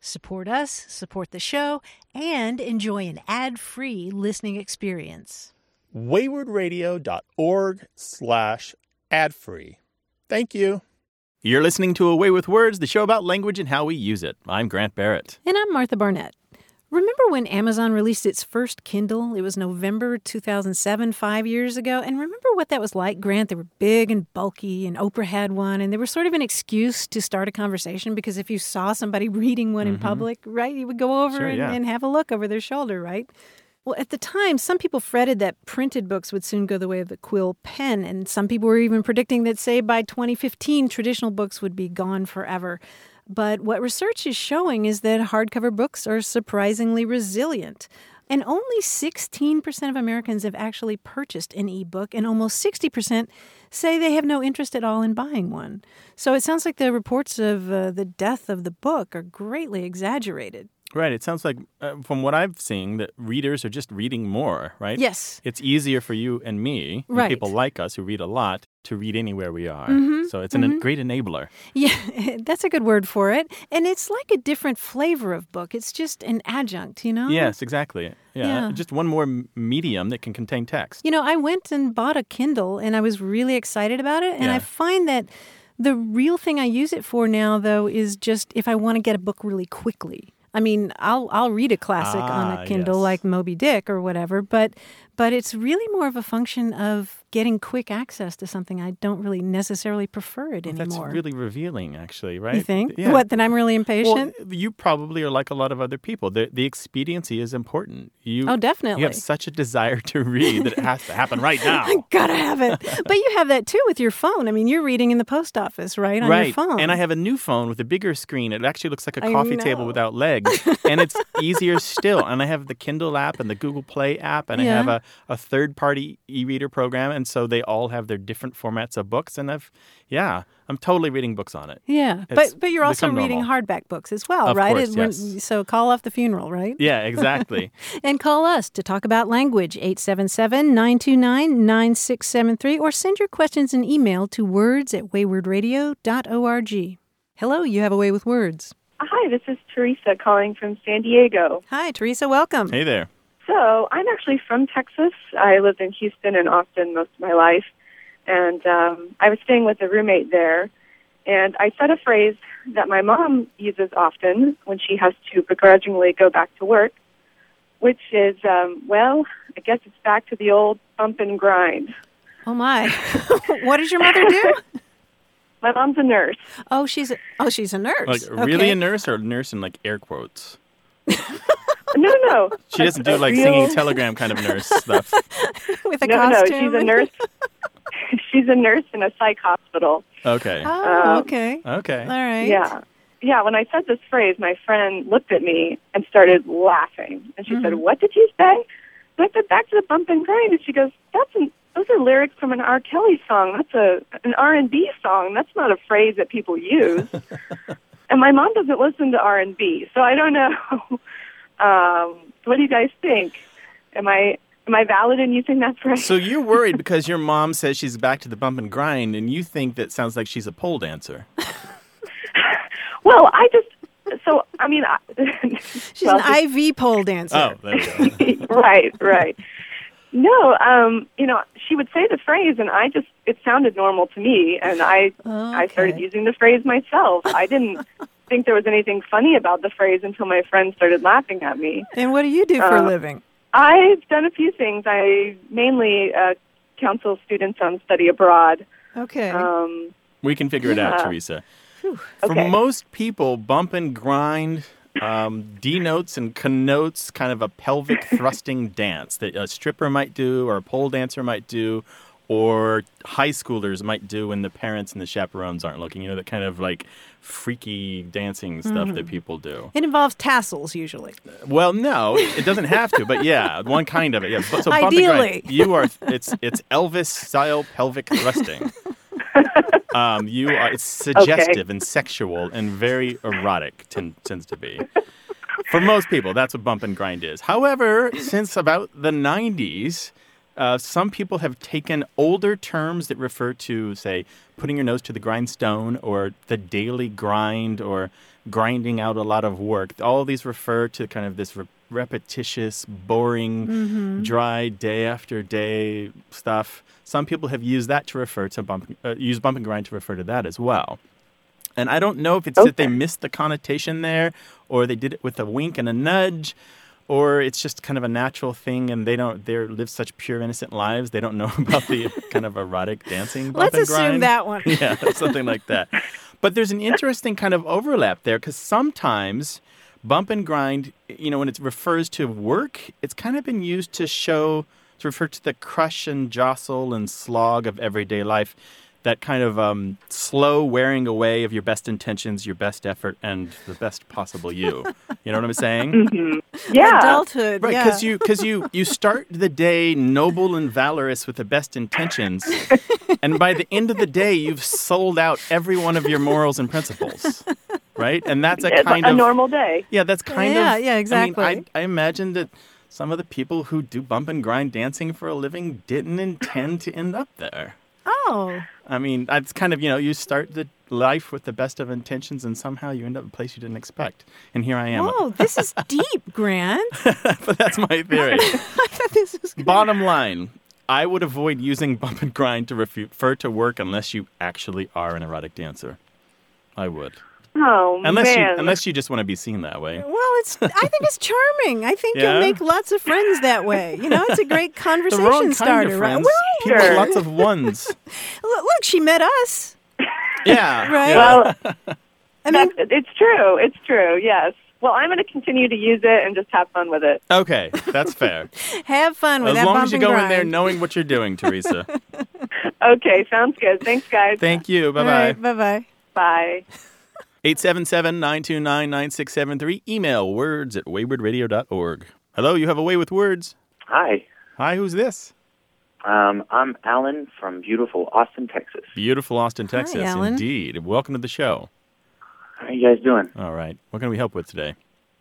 Support us, support the show, and enjoy an ad-free listening experience. waywordradio.org slash ad-free. Thank you. You're listening to A Way with Words, the show about language and how we use it. I'm Grant Barrett. And I'm Martha Barnette. Remember when Amazon released its first Kindle? It was November 2007, five years ago. And remember what that was like, Grant? They were big and bulky, and Oprah had one. And they were sort of an excuse to start a conversation because if you saw somebody reading one in mm-hmm. public, right, you would go over Sure, and, yeah. and have a look over their shoulder, right? Well, at the time, some people fretted that printed books would soon go the way of the quill pen, and some people were even predicting that, say, by 2015, traditional books would be gone forever. But what research is showing is that hardcover books are surprisingly resilient. And only 16% of Americans have actually purchased an ebook, and almost 60% say they have no interest at all in buying one. So it sounds like the reports of uh, the death of the book are greatly exaggerated. Right. It sounds like, uh, from what I've seen, that readers are just reading more, right? Yes. It's easier for you and me, and Right. people like us who read a lot, to read anywhere we are. Mhm, So it's an, a great enabler. Yeah, that's a good word for it. And it's like a different flavor of book. It's just an adjunct, you know? Yes, exactly. Yeah. Yeah. Just one more medium that can contain text. You know, I went and bought a Kindle and I was really excited about it. And Yeah. I find that the real thing I use it for now, though, is just if I want to get a book really quickly. I mean, I'll I'll read a classic on Ah, a Kindle yes. like Moby Dick or whatever, but but it's really more of a function of getting quick access to something I don't really necessarily prefer it That's anymore. That's really revealing, actually, right? you think? Yeah. What? That I'm really impatient? Well, you probably are like a lot of other people. The, the expediency is important. You, oh, definitely. You have such a desire to read that it has to happen right now. I gotta have it. But you have that too with your phone. I mean, you're reading in the post office, right? On right. your phone. And I have a new phone with a bigger screen. It actually looks like a coffee table without legs. and it's easier still. And I have the Kindle app and the Google Play app. And I have a, a third party e reader program. And so they all have their different formats of books. And I've, yeah, I'm totally reading books on it. Yeah, It's but but you're also reading normal. hardback books as well, Of right? course, It- when- yes. So call off the funeral, right? Yeah, exactly. And call us to talk about language 877-929-9673 or send your questions and email to words at waywordradio.org. Hello, you have a way with words. Hi, this is Teresa calling from San Diego. Hi, Teresa, welcome. hey there. So, I'm actually from Texas. I lived in Houston and Austin most of my life. And um, I was staying with a roommate there. And I said a phrase that my mom uses often when she has to begrudgingly go back to work, which is, um, well, I guess it's back to the old bump and grind. Oh my. what does your mother do? My mom's a nurse. Oh, she's a, oh, she's a nurse. Like, really Okay. a nurse or a nurse in like air quotes? No, no. She doesn't do like real- singing telegram kind of nurse stuff. with a No, no, she's a nurse. she's a nurse in a psych hospital. Okay. Oh, Um, okay. Okay. All right. Yeah. Yeah, when I said this phrase, my friend looked at me and started laughing. And she said, What did you say? So I said, Back to the bump and grind. And she goes, That's an, those are lyrics from an R. Kelly song. That's a an R and B song. That's not a phrase that people use. and my mom doesn't listen to R and B, so I don't know. Um, what do you guys think? Am I am I valid in using that phrase? So you're worried because your mom says she's back to the bump and grind, and you think that sounds like she's a pole dancer. well, I just so I mean, I, She's well, an IV pole dancer. Oh, there we go. right, right. No, um, you know, she would say the phrase, and I just it sounded normal to me, and I I started using the phrase myself. I didn't think there was anything funny about the phrase until my friends started laughing at me. And what do you do for a Uh, living? I've done a few things. I mainly uh, counsel students on study abroad. Okay. Um, We can figure it out, Yeah. Teresa. For Okay. most people, bump and grind um, denotes and connotes kind of a pelvic thrusting dance that a stripper might do, or a pole dancer might do, or high schoolers might do when the parents and the chaperones aren't looking. You know, that kind of like freaky dancing stuff Mm-hmm. that people do. it involves tassels usually. Well, no, it doesn't have to, but yeah, one kind of it. Yeah. So Ideally. grind, you are. It's it's Elvis style pelvic thrusting. Um, you are. It's suggestive and sexual and very erotic. Ten, tends to be. For most people, that's what bump and grind is. However, since about the '90s, uh, some people have taken older terms that refer to, say, putting your nose to the grindstone or the daily grind or grinding out a lot of work. All of these refer to kind of this re- repetitious, boring, dry day after day stuff. Some people have used that to refer to bump, uh, use bump and grind to refer to that as well. And I don't know if it's that they missed the connotation there, or they did it with a wink and a nudge, or it's just kind of a natural thing, and they don't they live such pure innocent lives. They don't know about the kind of erotic dancing. Bump Let's assume grind. that one. yeah, something like that. But there's an interesting kind of overlap there because sometimes bump and grind, you know, when it refers to work, it's kind of been used to show, to refer to the crush and jostle and slog of everyday life. That kind of um, slow wearing away of your best intentions, your best effort, and the best possible you. You know what I'm saying? yeah. Adulthood. Right, yeah. because you because you you start the day noble and valorous with the best intentions, and by the end of the day, you've sold out every one of your morals and principles, right? And that's a It's kind a of a normal day. yeah, that's kind Yeah, of yeah, exactly. I, mean, I, I imagine that some of the people who do bump and grind dancing for a living didn't intend to end up there. Oh, I mean, it's kind of you know you start the life with the best of intentions, and somehow you end up in a place you didn't expect. And here I am. Oh, this is deep, Grant. but that's my theory. I thought this was good. Bottom line, I would avoid using bump and grind to refer to work unless you actually are an erotic dancer. I would. Oh Unless you man. unless you just want to be seen that way. Well, it's. I think it's charming. I think Yeah? you'll make lots of friends that way. You know, it's a great The conversation wrong kind starter. of right? Well, People Sure. lots of ones. look, look, she met us. Yeah. Right. yeah. well, I mean, it's true. It's true. Yes. Well, I'm going to continue to use it and just have fun with it. Okay, that's fair. have fun with as that long bump as you and go in there knowing what you're doing, Teresa. Okay, sounds good. Thanks, guys. Thank you. Bye bye. Right, bye bye. Bye. 877-929-9673. Email words at waywordradio.org. Hello, you have a way with words. Hi, Hi, who's this? um, I'm Alan from beautiful Austin, Texas. Beautiful Austin, Texas. Alan. Indeed. Welcome to the show. How are you guys doing? All right. What can we help with today?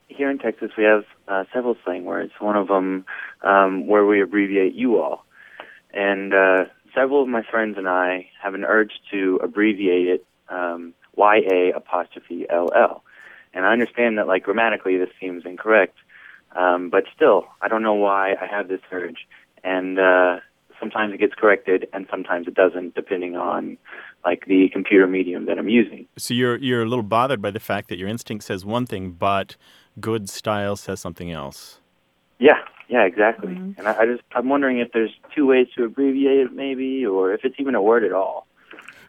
Here in Texas, we have uh, several slang words. One of them um, where we abbreviate you all, and uh, several of my friends and I have an urge to abbreviate it um, YA apostrophe LL. And I understand that, like grammatically, this seems incorrect, um, but still, I don't know why I have this urge. And uh, sometimes it gets corrected, and sometimes it doesn't, depending on like the computer medium that I'm using. So you're you're a little bothered by the fact that your instinct says one thing, but good style says something else. Yeah, yeah, exactly. And I, I just I'm wondering if there's two ways to abbreviate it, maybe, or if it's even a word at all.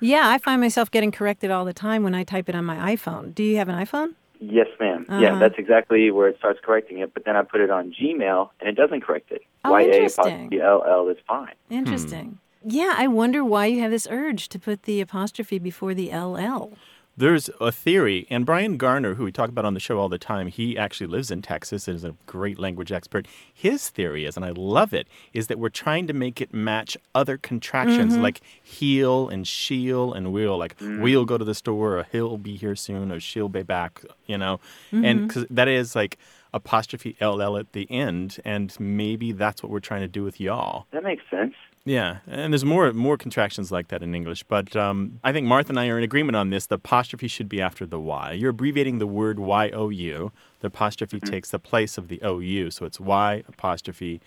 Yeah, I find myself getting corrected all the time when I type it on my iPhone. Do you have an iPhone? Yes, ma'am. Uh-huh. Yeah, that's exactly where it starts correcting it. But then I put it on Gmail, and it doesn't correct it. Oh, YA interesting. apostrophe LL is fine. Interesting. Yeah, I wonder why you have this urge to put the apostrophe before the LL. There's a theory, and Bryan Garner, who we talk about on the show all the time, he actually lives in Texas and is a great language expert. His theory is, and I love it, is that we're trying to make it match other contractions mm-hmm. like he'll and she'll and will. Like mm. we'll go to the store, or he'll be here soon, or she'll be back, you know? And mm-hmm. because that is like apostrophe LL at the end, and maybe that's what we're trying to do with y'all. That makes sense. Yeah, and there's more more contractions like that in English, but um, I think Martha and I are in agreement on this. The apostrophe should be after the Y. You're abbreviating the word Y O U. The apostrophe takes the place of the O U, so it's Y apostrophe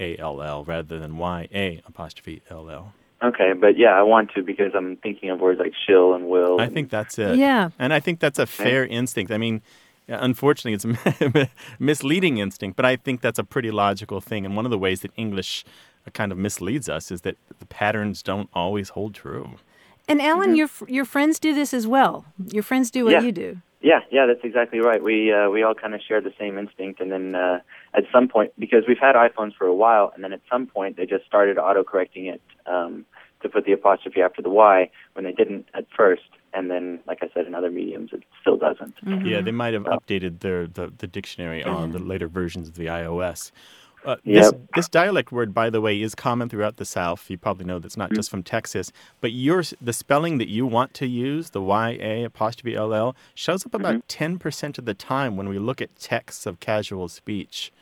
A L L rather than Y A apostrophe L L. Okay, but yeah, I want to because I'm thinking of words like shill and will. I think that's it. Yeah. and I think that's a fair instinct. I mean, Yeah, unfortunately, it's a misleading instinct, but I think that's a pretty logical thing. And one of the ways that English kind of misleads us is that the patterns don't always hold true. And Alan, your your friends do this as well. Your friends do what Yeah. you do. Yeah, yeah, that's exactly right. We uh, we all kind of share the same instinct, and then uh, at some point, because we've had iPhones for a while, and then at some point they just started auto-correcting it um, to put the apostrophe after the Y when they didn't at first, and then, like I said, in other mediums it still doesn't. Yeah, they might have updated their the, the dictionary on the later versions of the iOS. Uh, this, Yep. this dialect word, by the way, is common throughout the South. You probably know that's not just from Texas. But yours, the spelling that you want to use, the Y A apostrophe L L, shows up about 10% of the time when we look at texts of casual speech.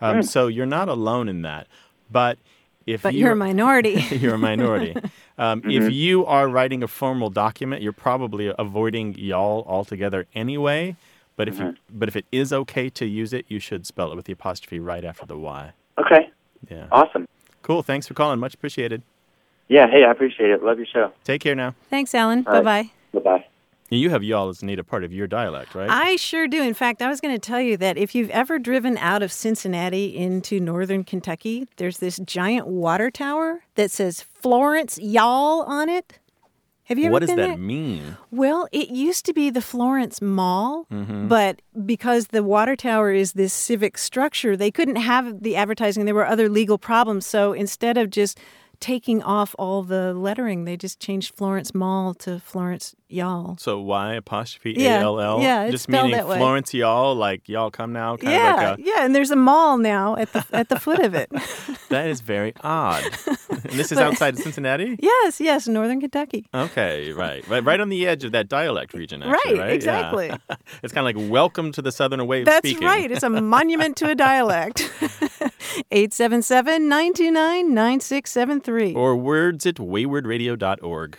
Um, So you're not alone in that. But if But you you're a minority. you're a minority. Um, If you are writing a formal document, you're probably avoiding y'all altogether anyway. But if you, mm-hmm. but if it is okay to use it, you should spell it with the apostrophe right after the Y. Okay, Yeah. awesome. Cool. Thanks for calling. Much appreciated. Yeah, hey, I appreciate it. Love your show. Take care now. Thanks, Alan. Bye bye. Bye bye. You have y'all as neat a part of your dialect, right? I sure do. In fact, I was going to tell you that if you've ever driven out of Cincinnati into northern Kentucky, there's this giant water tower that says Florence Y'all on it. Have you ever what does that there? mean? Well, it used to be the Florence Mall, Mm-hmm. but because the water tower is this civic structure, they couldn't have the advertising. There were other legal problems. So instead of just taking off all the lettering, they just changed Florence Mall to Florence Y'all. So Y apostrophe Yeah, A L L? yeah, it's Just meaning. Florence y'all, like y'all come now, kind yeah, of like a, yeah, and there's a mall now at the at the foot of it. that is very odd. and this is But- outside of Cincinnati? yes, yes, northern Kentucky. Okay, right. right. Right on the edge of that dialect region, actually, Right, right? Yeah. exactly. it's kind of like welcome to the southern way of That's speaking. right. It's a monument to a dialect. 877 929 9673. Or words at waywordradio.org.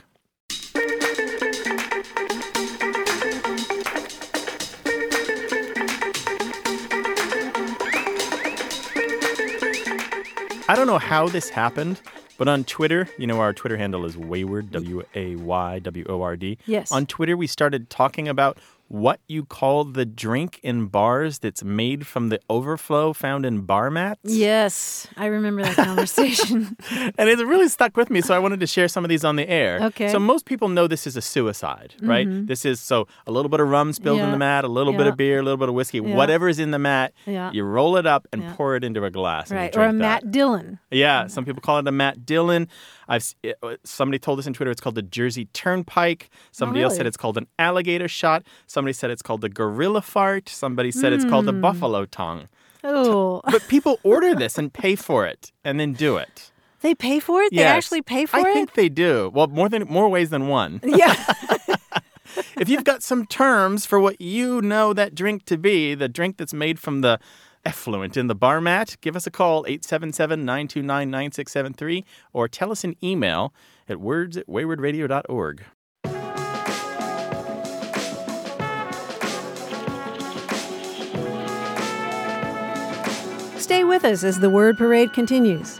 I don't know how this happened, but on Twitter, you know, our Twitter handle is Wayword, W A Y W O R D. Yes. On Twitter, we started talking about what you call the drink in bars that's made from the overflow found in bar mats. Yes, I remember that conversation. And it really stuck with me, so I wanted to share some of these on the air. Okay. So most people know this is a suicide, right? Mm-hmm. This is so a little bit of rum spilled in the mat, a little bit of beer, a little bit of whiskey, Yeah. whatever is in the mat, Yeah. you roll it up and Yeah. pour it into a glass. right. Or a that. Matt Dillon. Yeah, some people call it a Matt Dillon. I've uh, somebody told us on Twitter it's called the Jersey Turnpike. Somebody else really? said it's called an alligator shot. Somebody said it's called the gorilla fart. Somebody said it's called Hmm. the buffalo tongue. Oh, But people order this and pay for it and then do it. they pay for it? They actually pay for I it? I think they do. Well, more than more ways than one. yeah. if you've got some terms for what you know that drink to be, the drink that's made from the effluent in the bar mat, give us a call 877-929-9673 or tell us an email at words at waywordradio.org. Stay with us as the word parade continues.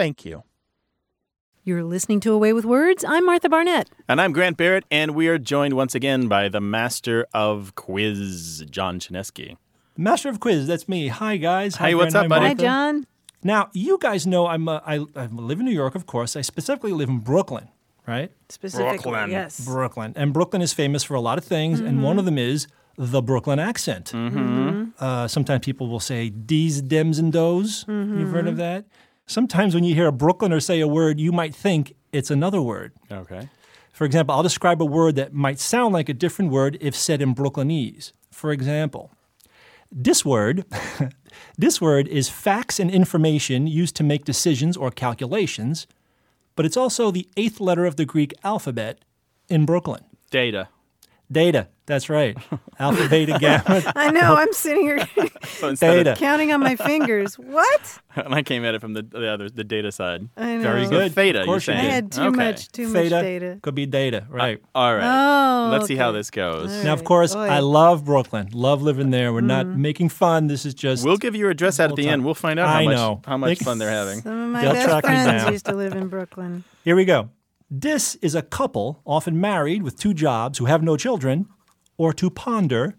Thank you. You're listening to A Way with Words. I'm Martha Barnette. And I'm Grant Barrett, and we are joined once again by the master of quiz, John Chaneski. Master of Quiz, that's me. Hi, guys. Hey, what's Grant. up, buddy? Hi, John. Now, you guys know I'm, uh, I, I live in New York, of course. I specifically live in Brooklyn, right? Specifically, Brooklyn. yes. Brooklyn. And Brooklyn is famous for a lot of things, and one of them is the Brooklyn accent. Uh, sometimes people will say D's, dems, and does. You've heard of that? Sometimes when you hear a Brooklyner say a word, you might think it's another word. Okay. For example, I'll describe a word that might sound like a different word if said in Brooklynese. For example, this word, this word is facts and information used to make decisions or calculations, but it's also the eighth letter of the Greek alphabet in Brooklyn. Data. Data, that's right. Alpha, beta, gamma, I know. I'm sitting here So instead data. counting on my fingers. What? and I came at it from the, the other, the data side. I know. Very So good. theta, Of you're course you I saying. did. had too Okay. much, too much Theta data. could be data, right? Uh, all right. Oh, Let's see how this goes. All now, of course, Boy. I love Brooklyn. Love living there. We're not mm-hmm. making fun. This is just We'll give you your address out at the Full end. We'll find out how I much know. how much fun they're having. Some of my They'll best track friends used to live in Brooklyn. Here we go. This is a couple, often married with two jobs, who have no children, or to ponder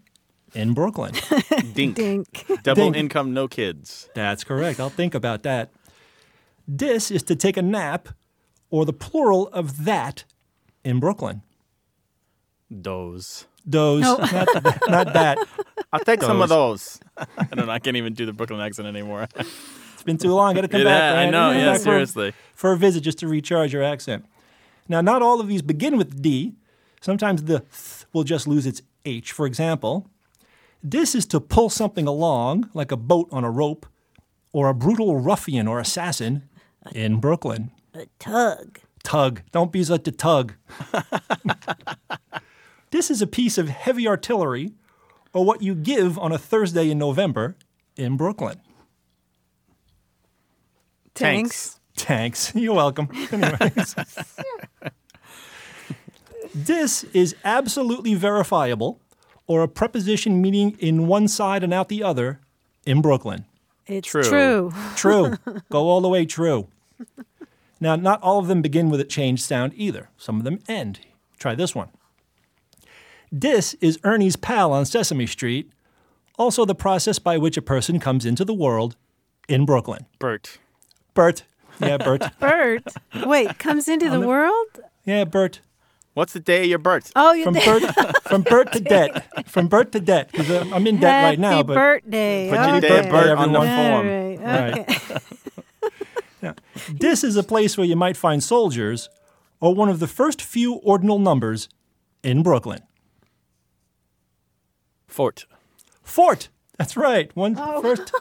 in Brooklyn. Dink. Dink. Double Dink. income, no kids. That's correct. I'll think about that. This is to take a nap, or the plural of that in Brooklyn. Those. Those, No. not, th- not that. I'll take some of those. I don't know. I can't even do the Brooklyn accent anymore. It's been too long. Got to come yeah, back. I know. Come Yeah, back for- seriously. for a visit just to recharge your accent. Now, not all of these begin with D. Sometimes the th will just lose its H. For example, this is to pull something along, like a boat on a rope, or a brutal ruffian or assassin in Brooklyn. A tug. Tug. Don't be such a tug. this is a piece of heavy artillery, or what you give on a Thursday in November in Brooklyn. Tanks. Tanks. You're welcome. Anyways. this is absolutely verifiable or a preposition meaning in one side and out the other in Brooklyn. It's True. true. True. Go all the way true. Now, not all of them begin with a changed sound either. Some of them end. Try this one. This is Ernie's pal on Sesame Street, also the process by which a person comes into the world in Brooklyn. Bert. Bert. Yeah, Bert. Bert. Wait, comes into the world? Yeah, Bert. What's the day of your birth? Oh, you From Bert, from birth to debt. From birth to debt. Because uh, I'm in debt right now. Happy But birthday. Put your okay. day of Bert on the form. All right. Okay. this is a place where you might find soldiers or one of the first few ordinal numbers in Brooklyn. Fort. Fort. That's right. One oh. first,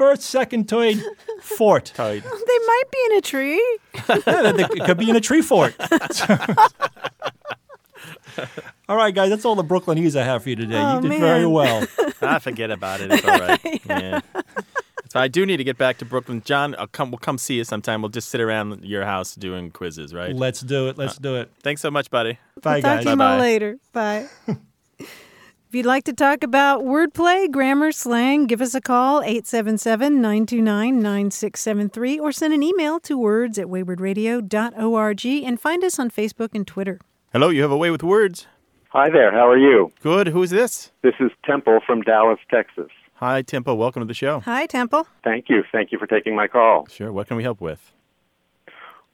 first, second toid, fort. Tide. They might be in a tree. Yeah, it could be in a tree fort. all right, guys, that's all the Brooklyn news I have for you today. Oh, you did man. very well. I forget about it. It's all right. yeah. So I do need to get back to Brooklyn. John, I'll come. We'll come see you sometime. We'll just sit around your house doing quizzes, right? Let's do it. Let's uh, do it. Thanks so much, buddy. Bye, Talk guys. to you all Bye-bye. later. Bye. If you'd like to talk about wordplay, grammar, slang, give us a call, 877-929-9673, or send an email to words at waywordradio.org and find us on Facebook and Twitter. Hello, you have a way with words. Hi there. How are you? Good. Who's this? This is Temple from Dallas, Texas. Hi, Temple, Welcome to the show. Hi, Temple. Thank you. Thank you for taking my call. Sure. What can we help with?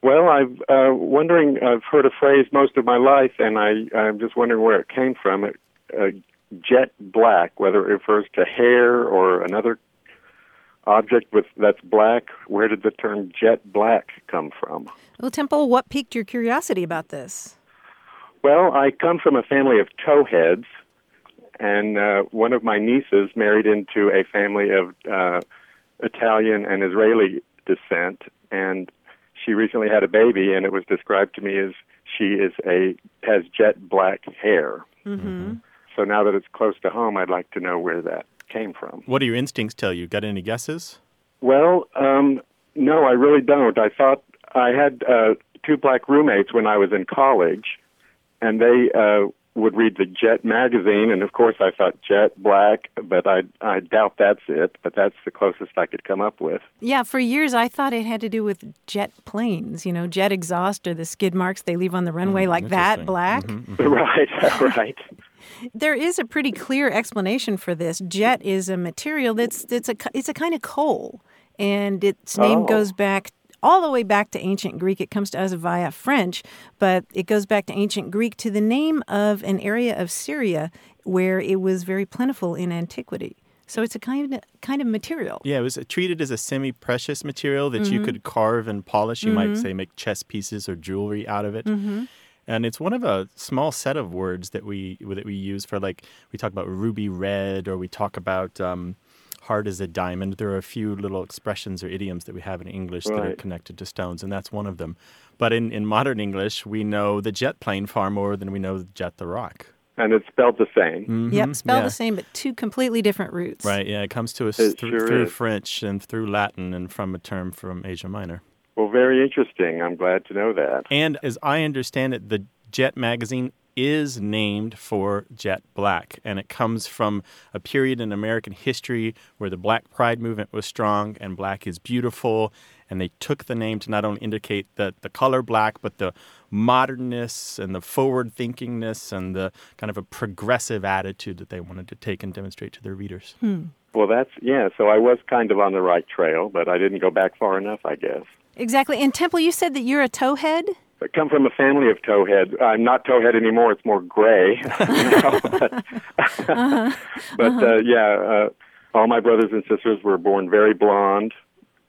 Well, I'm uh, wondering. I've heard a phrase most of my life, and I, I'm just wondering where it came from. It, uh, jet black, whether it refers to hair or another object with that's black. Where did the term jet black come from? Well, Temple, what piqued your curiosity about this? Well, I come from a family of towheads, and uh, one of my nieces married into a family of uh, Italian and Israeli descent, and she recently had a baby, and it was described to me as she is a has jet black hair. Mm-hmm. So now that it's close to home, I'd like to know where that came from. What do your instincts tell you? Got any guesses? Well, um, no, I really don't. I thought I had uh, two black roommates when I was in college, and they uh, would read the Jet magazine, and of course I thought Jet Black, but I I doubt that's it. But that's the closest I could come up with. Yeah, for years I thought it had to do with jet planes, you know, jet exhaust or the skid marks they leave on the runway Mm, like that, interesting. black. Right, right. There is a pretty clear explanation for this. Jet is a material that's it's a it's a kind of coal, and its name Oh. goes back all the way back to ancient Greek. It comes to us via French, but it goes back to ancient Greek to the name of an area of Syria where it was very plentiful in antiquity. So it's a kind of kind of material. Yeah, it was treated as a semi-precious material that Mm-hmm. you could carve and polish. You might say make chess pieces or jewelry out of it. Mm-hmm. And it's one of a small set of words that we that we use for like we talk about ruby red or we talk about um, hard as a diamond. There are a few little expressions or idioms that we have in English that are connected to stones, and that's one of them. But in, in modern English, we know the jet plane far more than we know the jet the rock. And it's spelled the same. Mhm, Yep, spelled yeah. the same, but two completely different roots. Right, yeah, it comes to us It through, sure through is. French and through Latin and from a term from Asia Minor. Well, very interesting. I'm glad to know that. And as I understand it, the Jet magazine is named for Jet Black, and it comes from a period in American history where the Black Pride movement was strong and black is beautiful. And they took the name to not only indicate the, the color black, but the modernness and the forward thinkingness and the kind of a progressive attitude that they wanted to take and demonstrate to their readers. Hmm. Well, that's yeah. So I was kind of on the right trail, but I didn't go back far enough, I guess. Exactly. And Temple, you said that you're a towhead? I come from a family of towhead. I'm not towhead anymore. It's more gray. know, but but uh, yeah, uh, all my brothers and sisters were born very blonde.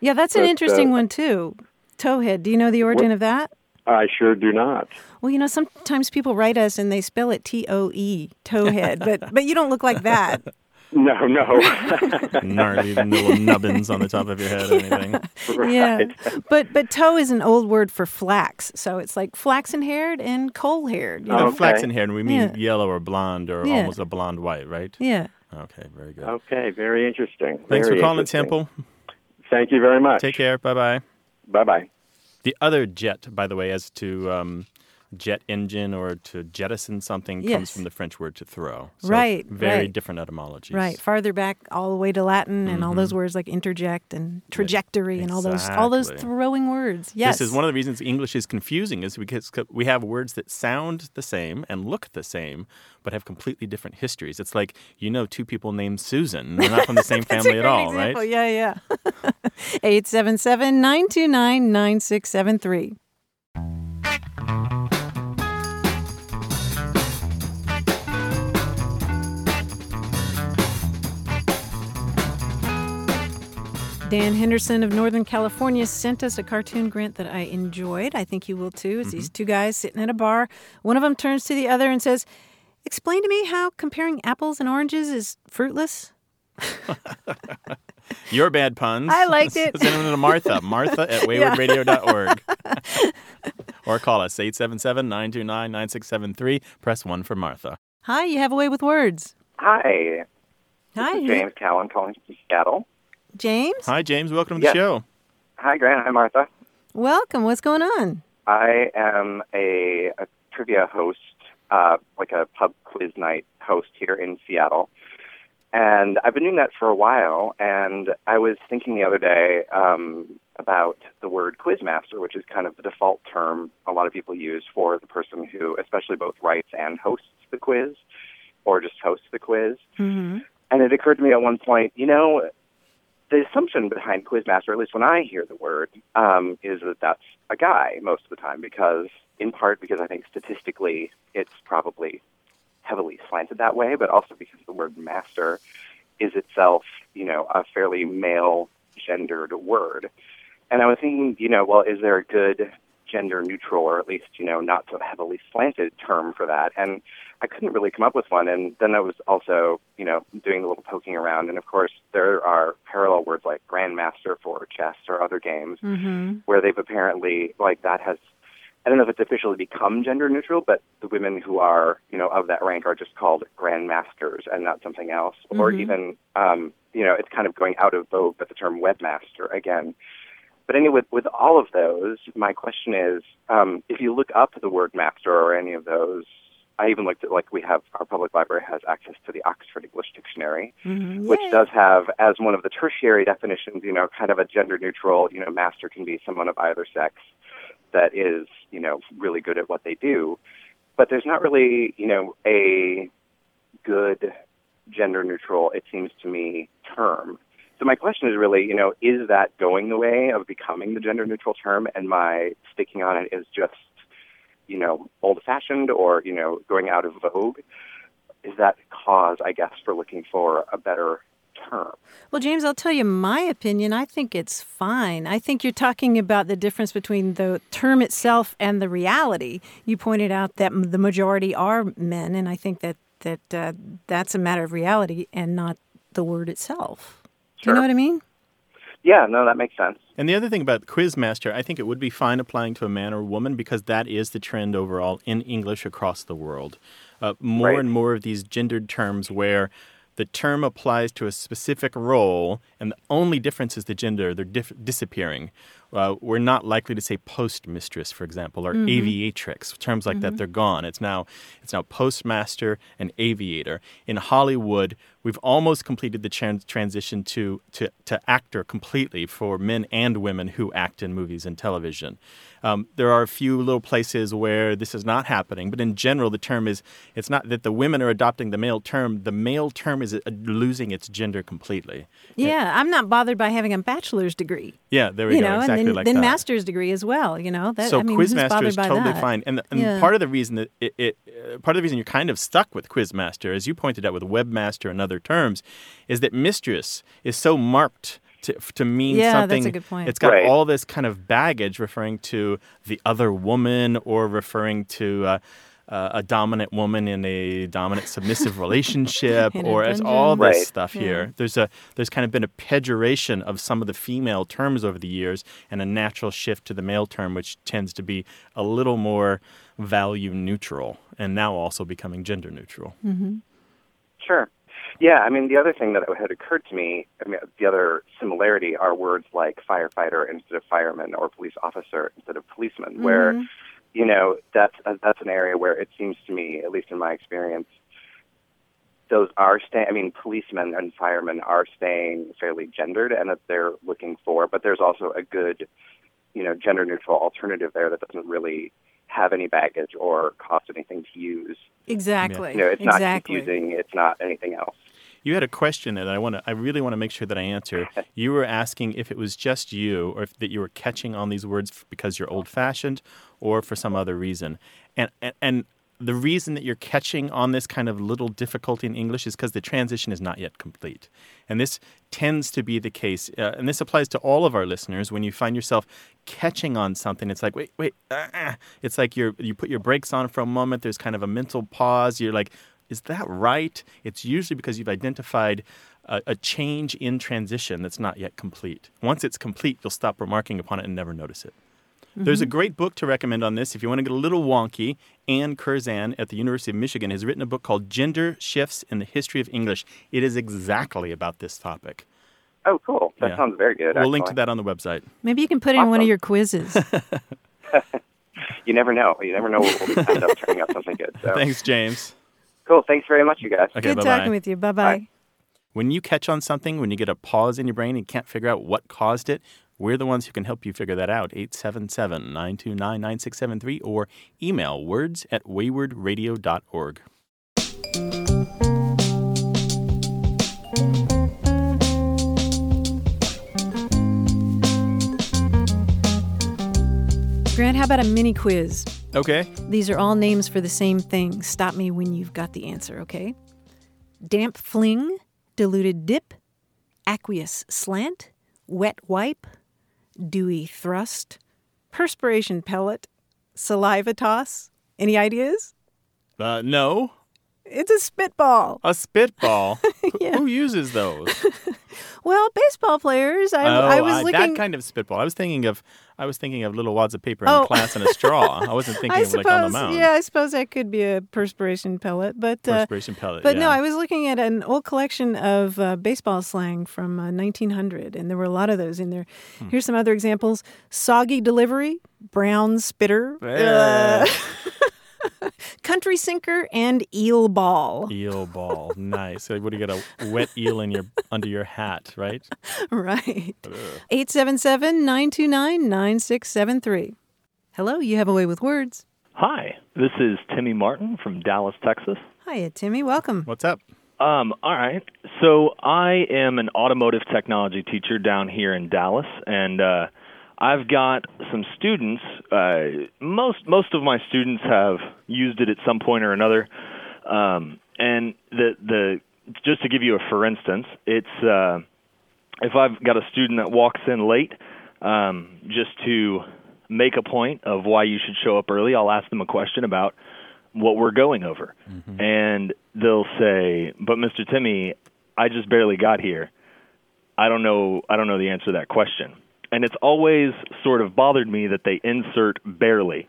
Yeah, that's an interesting uh, one too. Towhead. Do you know the origin of that? I sure do not. Well, you know, sometimes people write us and they spell it T O E, towhead, but but you don't look like that. No, no. Gnarly little nubbins on the top of your head or anything. Yeah. But but tow is an old word for flax, so it's like flaxen haired and coal haired. You Oh, know? Okay. flaxen haired, and we mean Yeah. yellow or blonde or Yeah. almost a blonde white, right? Yeah. Okay, very good. okay, very interesting. Thanks for calling, interesting. Temple. Thank you very much. Take care. Bye bye. Bye bye. The other jet, by the way, as to um, jet engine or to jettison something, comes from the French word to throw. So Right, Very right. different etymologies. Right. Farther back all the way to Latin and all those mm-hmm. words like interject and trajectory and all those all those throwing words. Yes. This is one of the reasons English is confusing, is because we have words that sound the same and look the same, but have completely different histories. It's like you know two people named Susan, they're not from the same family at all, example. right? Yeah, yeah. 877 929 9673. Dan Henderson of Northern California sent us a cartoon grant that I enjoyed. I think you will too. It's these mm-hmm. two guys sitting at a bar. One of them turns to the other and says, Explain to me how comparing apples and oranges is fruitless. Your bad puns. I liked it. Send them to Martha. Martha at waywordradio.org. or call us 877 929 9673. Press 1 for Martha. Hi, you have a way with words. Hi, Hi, this is James Callan calling from Seattle. James. Hi, James. Welcome to the show. Hi, Grant. Hi, Martha. Welcome. What's going on? I am a, a trivia host, uh, like a pub quiz night host here in Seattle. And I've been doing that for a while. And I was thinking the other day um, about the word quizmaster, which is kind of the default term a lot of people use for the person who, especially both writes and hosts the quiz, or just hosts the quiz. Mm-hmm. And it occurred to me at one point, you know, the assumption behind Quizmaster, at least when I hear the word, um, is that that's a guy most of the time, because in part because I think statistically it's probably heavily slanted that way, but also because the word master is itself, you know, a fairly male gendered word. And I was thinking, you know, well, is there a good gender neutral or at least, you know, not so heavily slanted term for that? And I couldn't really come up with one. And then I was also, you know, doing a little poking around. And of course, there are parallel words like grandmaster for chess or other games Mm-hmm. where they've apparently, like, that has, I don't know if it's officially become gender neutral, but the women who are, you know, of that rank are just called grandmasters and not something else. Or Mhm. even, um, you know, it's kind of going out of vogue, but the term webmaster again. But anyway, with, with all of those, my question is, um, if you look up the word master or any of those I even looked at like we have our public library has access to the Oxford English Dictionary, Mhm. which does have as one of the tertiary definitions, you know, kind of a gender neutral, you know, master can be someone of either sex that is, you know, really good at what they do. But there's not really, you know, a good gender neutral, it seems to me, term. So my question is really, you know, is that going the way of becoming the gender neutral term and my sticking on it is just, you know, old fashioned or, you know, going out of vogue? Is that cause, I guess, for looking for a better term? Well, James, I'll tell you my opinion. I think it's fine. I think you're talking about the difference between the term itself and the reality. You pointed out that the majority are men, and I think that that uh, that's a matter of reality and not the word itself. Do you know what I mean? Yeah, no, that makes sense. And the other thing about Quizmaster, I think it would be fine applying to a man or a woman because that is the trend overall in English across the world. Uh, more Right. and more of these gendered terms where the term applies to a specific role and the only difference is the gender, they're dif- disappearing. Uh, we're not likely to say postmistress, for example, or aviatrix. Terms like that, they're gone. It's now it's now postmaster and aviator. In Hollywood, we've almost completed the trans- transition to, to to actor completely for men and women who act in movies and television. Um, there are a few little places where this is not happening, but in general, the term is it's not that the women are adopting the male term. The male term is uh, losing its gender completely. Yeah, I'm not bothered by having a bachelor's degree. Yeah, there we you go. know, exactly and then, like then that. master's degree as well. You know, that so I mean, Quizmaster is totally that? fine, and, and Yeah. part of the reason that it, it uh, part of the reason you're kind of stuck with Quizmaster, as you pointed out with Webmaster and other terms, is that mistress is so marked. To, to mean Yeah, that's something, a good point. it's got Right. all this kind of baggage referring to the other woman or referring to uh, uh, a dominant woman in a dominant submissive relationship, or it's all this Right. stuff Yeah. here. There's a there's kind of been a pejoration of some of the female terms over the years, and a natural shift to the male term, which tends to be a little more value neutral, and now also becoming gender neutral. Sure. Yeah, I mean, the other thing that had occurred to me, I mean, the other similarity are words like firefighter instead of fireman or police officer instead of policeman, where, you know, that's, uh, that's an area where it seems to me, at least in my experience, those are staying, I mean, policemen and firemen are staying fairly gendered and that they're looking for, but there's also a good, you know, gender neutral alternative there that doesn't really have any baggage or cost anything to use. Exactly. You know, it's not exactly. confusing, it's not anything else. You had a question that I want to. I really want to make sure that I answer. You were asking if it was just you, or if that you were catching on these words because you're old-fashioned, or for some other reason. And and, and the reason that you're catching on this kind of little difficulty in English is because the transition is not yet complete. And this tends to be the case. Uh, and this applies to all of our listeners. When you find yourself catching on something, it's like, wait, wait, uh, uh. it's like you're you put your brakes on for a moment. There's kind of a mental pause. You're like, is that right? It's usually because you've identified a, a change in transition that's not yet complete. Once it's complete, you'll stop remarking upon it and never notice it. There's a mm-hmm. great book to recommend on this if you want to get a little wonky. Anne Curzan at the University of Michigan has written a book called Gender Shifts in the History of English. It is exactly about this topic. Oh, cool. That Yeah. sounds very good. We'll link to that on the website. Maybe you can put it in one of your quizzes. You never know. You never know what will end up turning out something good. So. Thanks, James. Cool. Thanks very much, you guys. Okay, Good bye-bye. talking with you. Bye bye. When you catch on something, when you get a pause in your brain and can't figure out what caused it, we're the ones who can help you figure that out. 877 929 9673 or email words at waywordradio.org. Grant, how about a mini quiz? Okay. These are all names for the same thing. Stop me when you've got the answer, okay? Damp fling, diluted dip, aqueous slant, wet wipe, dewy thrust, perspiration pellet, saliva toss. Any ideas? Uh, no, It's a spitball. a spitball. Who- Yeah. Who uses those? Well, baseball players. I, oh, I was I- looking. that kind of spitball. I was thinking of, I was thinking of little wads of paper in Oh. class and a straw. I wasn't thinking I of suppose, like on the mound. yeah, I suppose that could be a perspiration pellet, but uh, Perspiration pellet. But yeah. no, I was looking at an old collection of uh, baseball slang from uh, 1900, and there were a lot of those in there. Hmm. Here's some other examples: soggy delivery, brown spitter. Eh. Country sinker and eel ball. Eel ball. nice. So what do you got a wet eel in your under your hat, right? Right. 877 929 9673. Hello, you have a way with words. Hi, this is Timmy Martin from Dallas, Texas. Hiya, Timmy. Welcome. What's up? Um, all right. So I am an automotive technology teacher down here in Dallas, and uh, I've got some students. Uh, most most of my students have used it at some point or another. Um, and the the just to give you a for instance, it's uh, if I've got a student that walks in late, um, just to make a point of why you should show up early, I'll ask them a question about what we're going over. Mm-hmm. And they'll say, "But Mr. Timmy, I just barely got here. I don't know I don't know the answer to that question." And it's always sort of bothered me that they insert barely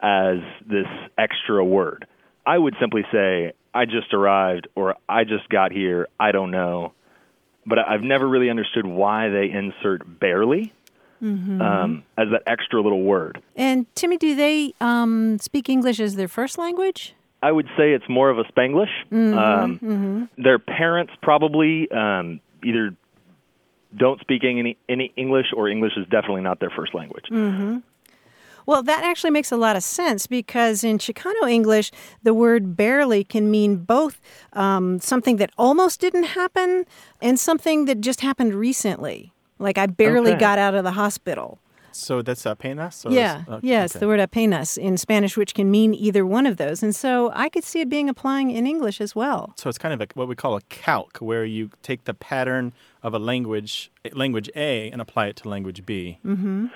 as this extra word. I would simply say, "I just arrived" or "I just got here. I don't know." But I've never really understood why they insert barely mm-hmm. um, as that extra little word. And Timmy, do they um, speak English as their first language? I would say it's more of a Spanglish. Mm-hmm. Um, mm-hmm. Their parents probably um, either don't speak any, any English or English is definitely not their first language. Mm-hmm. Well, that actually makes a lot of sense because in Chicano English, the word barely can mean both um, something that almost didn't happen and something that just happened recently. Like I barely okay. got out of the hospital. So that's apenas? Yeah. Uh, yes, okay. the word apenas in Spanish, which can mean either one of those. And so I could see it being applying in English as well. So it's kind of a, what we call a calque, where you take the pattern of a language, language A, and apply it to language B. Mm-hmm.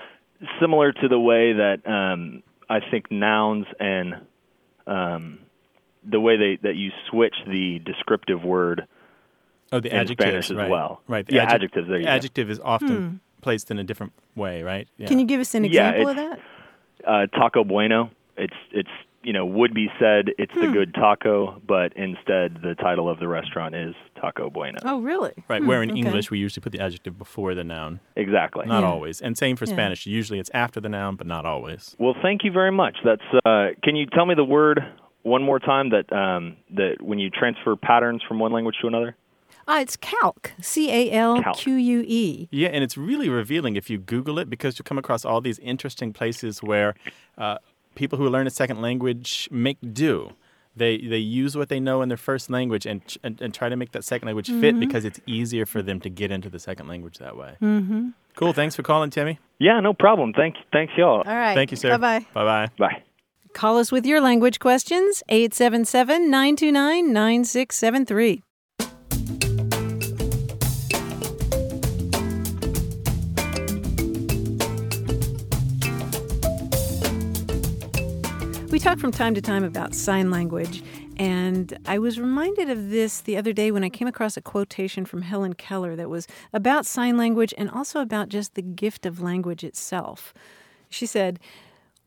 Similar to the way that um, I think nouns and um, the way they, that you switch the descriptive word Oh, the adjectives Spanish right. as well. Right. The yeah, adjective, adjectives. There you adjective go. is often hmm. Placed in a different way, right? Yeah. Can you give us an example yeah, of that? Uh, taco bueno. It's it's you know would be said it's hmm. the good taco, but instead the title of the restaurant is Taco Bueno. Oh, really? Right. Hmm, where in okay. English we usually put the adjective before the noun. Exactly. Not yeah. always. And same for yeah. Spanish. Usually it's after the noun, but not always. Well, thank you very much. That's. Uh, can you tell me the word one more time that um, that when you transfer patterns from one language to another? Uh, it's calque, C A L Q U E. Yeah, and it's really revealing if you Google it because you come across all these interesting places where uh, people who learn a second language make do. They they use what they know in their first language and and, and try to make that second language mm-hmm. fit because it's easier for them to get into the second language that way. Mm-hmm. Cool. Thanks for calling, Timmy. Yeah, no problem. Thank thanks y'all. All right. Thank you, sir. Bye bye. Bye bye. Bye. Call us with your language questions 877 929 9673. We talk from time to time about sign language, and I was reminded of this the other day when I came across a quotation from Helen Keller that was about sign language and also about just the gift of language itself. She said,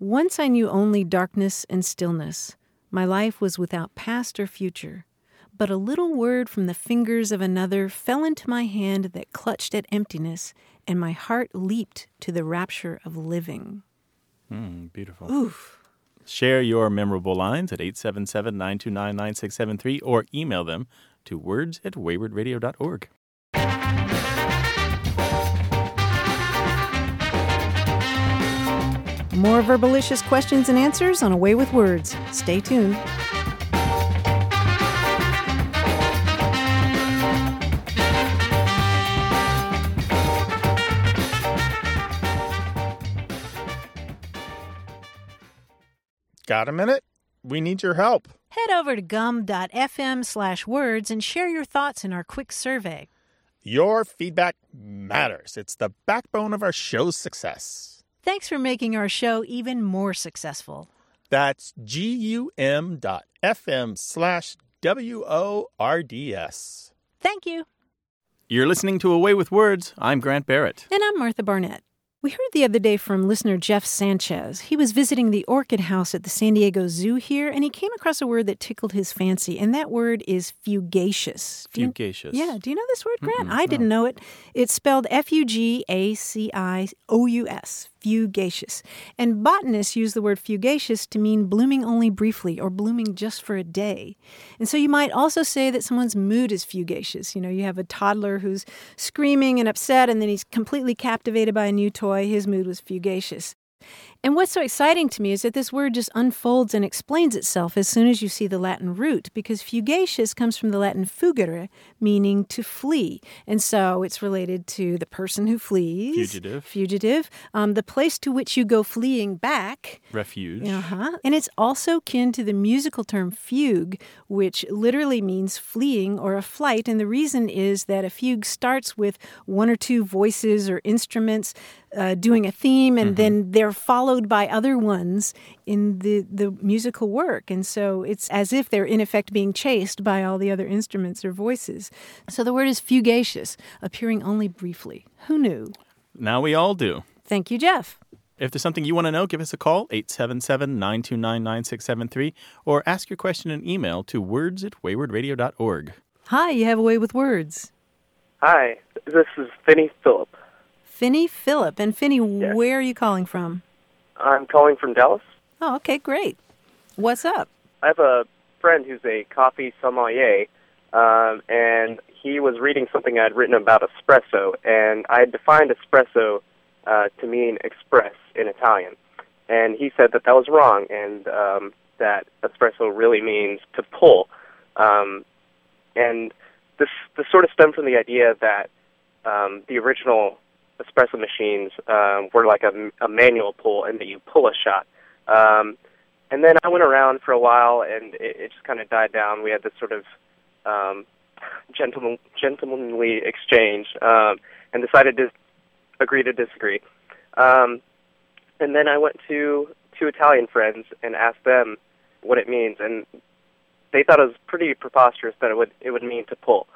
Once I knew only darkness and stillness. My life was without past or future. But a little word from the fingers of another fell into my hand that clutched at emptiness, and my heart leaped to the rapture of living. Mm, beautiful. Oof. Share your memorable lines at 877 929 9673 or email them to words at waywordradio.org. More Verbalicious questions and answers on A Way with Words. Stay tuned. Got a minute? We need your help. Head over to gum.fm slash words and share your thoughts in our quick survey. Your feedback matters. It's the backbone of our show's success. Thanks for making our show even more successful. That's gum dot fm slash W O R D S. Thank you. You're listening to A Way with Words. I'm Grant Barrett. And I'm Martha Barnette. We heard the other day from listener Jeff Sanchez. He was visiting the Orchid House at the San Diego Zoo here, and he came across a word that tickled his fancy, and that word is fugacious. Do you- Fugacious. yeah, do you know this word, Grant? I didn't know it. It's spelled F U G A C I O U S, fugacious. And botanists use the word fugacious to mean blooming only briefly or blooming just for a day. And so you might also say that someone's mood is fugacious. You know, you have a toddler who's screaming and upset, and then he's completely captivated by a new toy. His mood was fugacious. And what's so exciting to me is that this word just unfolds and explains itself as soon as you see the Latin root, because fugacious comes from the Latin fugere, meaning to flee. And so it's related to the person who flees. Fugitive. Fugitive. Um, the place to which you go fleeing back. Refuge. Uh-huh. And it's also kin to the musical term fugue, which literally means fleeing or a flight. And the reason is that a fugue starts with one or two voices or instruments uh, doing a theme, and then they're followed by other ones in the, the musical work. And so it's as if they're in effect being chased by all the other instruments or voices. So the word is fugacious, appearing only briefly. Who knew? Now we all do. Thank you, Jeff. If there's something you want to know, give us a call, 877 929 9673, or ask your question in email to words at waywordradio.org. Hi, you have a way with words. Hi, this is Finney Phillip. Finney Phillip. And Finney, Yes. where are you calling from? I'm calling from Dallas. Oh, okay, great. What's up? I have a friend who's a coffee sommelier, um, and he was reading something I'd written about espresso, and I had defined espresso uh, to mean express in Italian. And he said that that was wrong, and um, that espresso really means to pull. Um, and this this sort of stemmed from the idea that um, the original espresso machines um, were like a, a manual pull, and that you pull a shot. Um, and then I went around for a while, and it, it just kind of died down. We had this sort of um, gentleman, gentlemanly exchange, um, and decided to agree to disagree. Um, and then I went to two Italian friends and asked them what it means, and they thought it was pretty preposterous that it would it would mean to pull.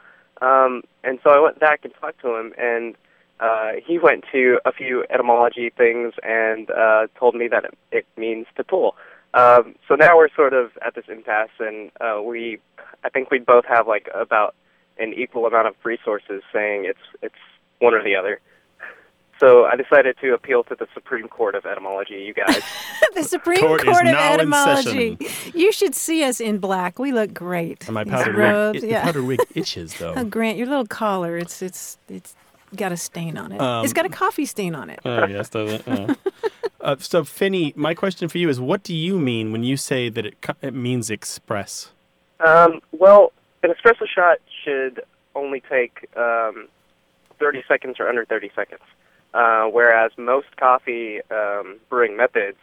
Um, and so I went back and talked to him, and uh, he went to a few etymology things and uh, told me that it, it means to pull. Um, so now we're sort of at this impasse, and uh, we, I think we both have like about an equal amount of resources, saying it's it's one or the other. So I decided to appeal to the Supreme Court of Etymology, you guys. the Supreme Court Court, is of Etymology. You should see us in black. We look great. And my These powdered wig, it, yeah. the powdered wig itches, though. Oh, Grant, your little collar, it's it's it's got a stain on it. Um, it's got a coffee stain on it. Oh, yes, does it? Oh. uh, so, Finney, my question for you is what do you mean when you say that it, co- it means express? Um, well, an espresso shot should only take um, 30 seconds or under 30 seconds, uh, whereas most coffee um, brewing methods,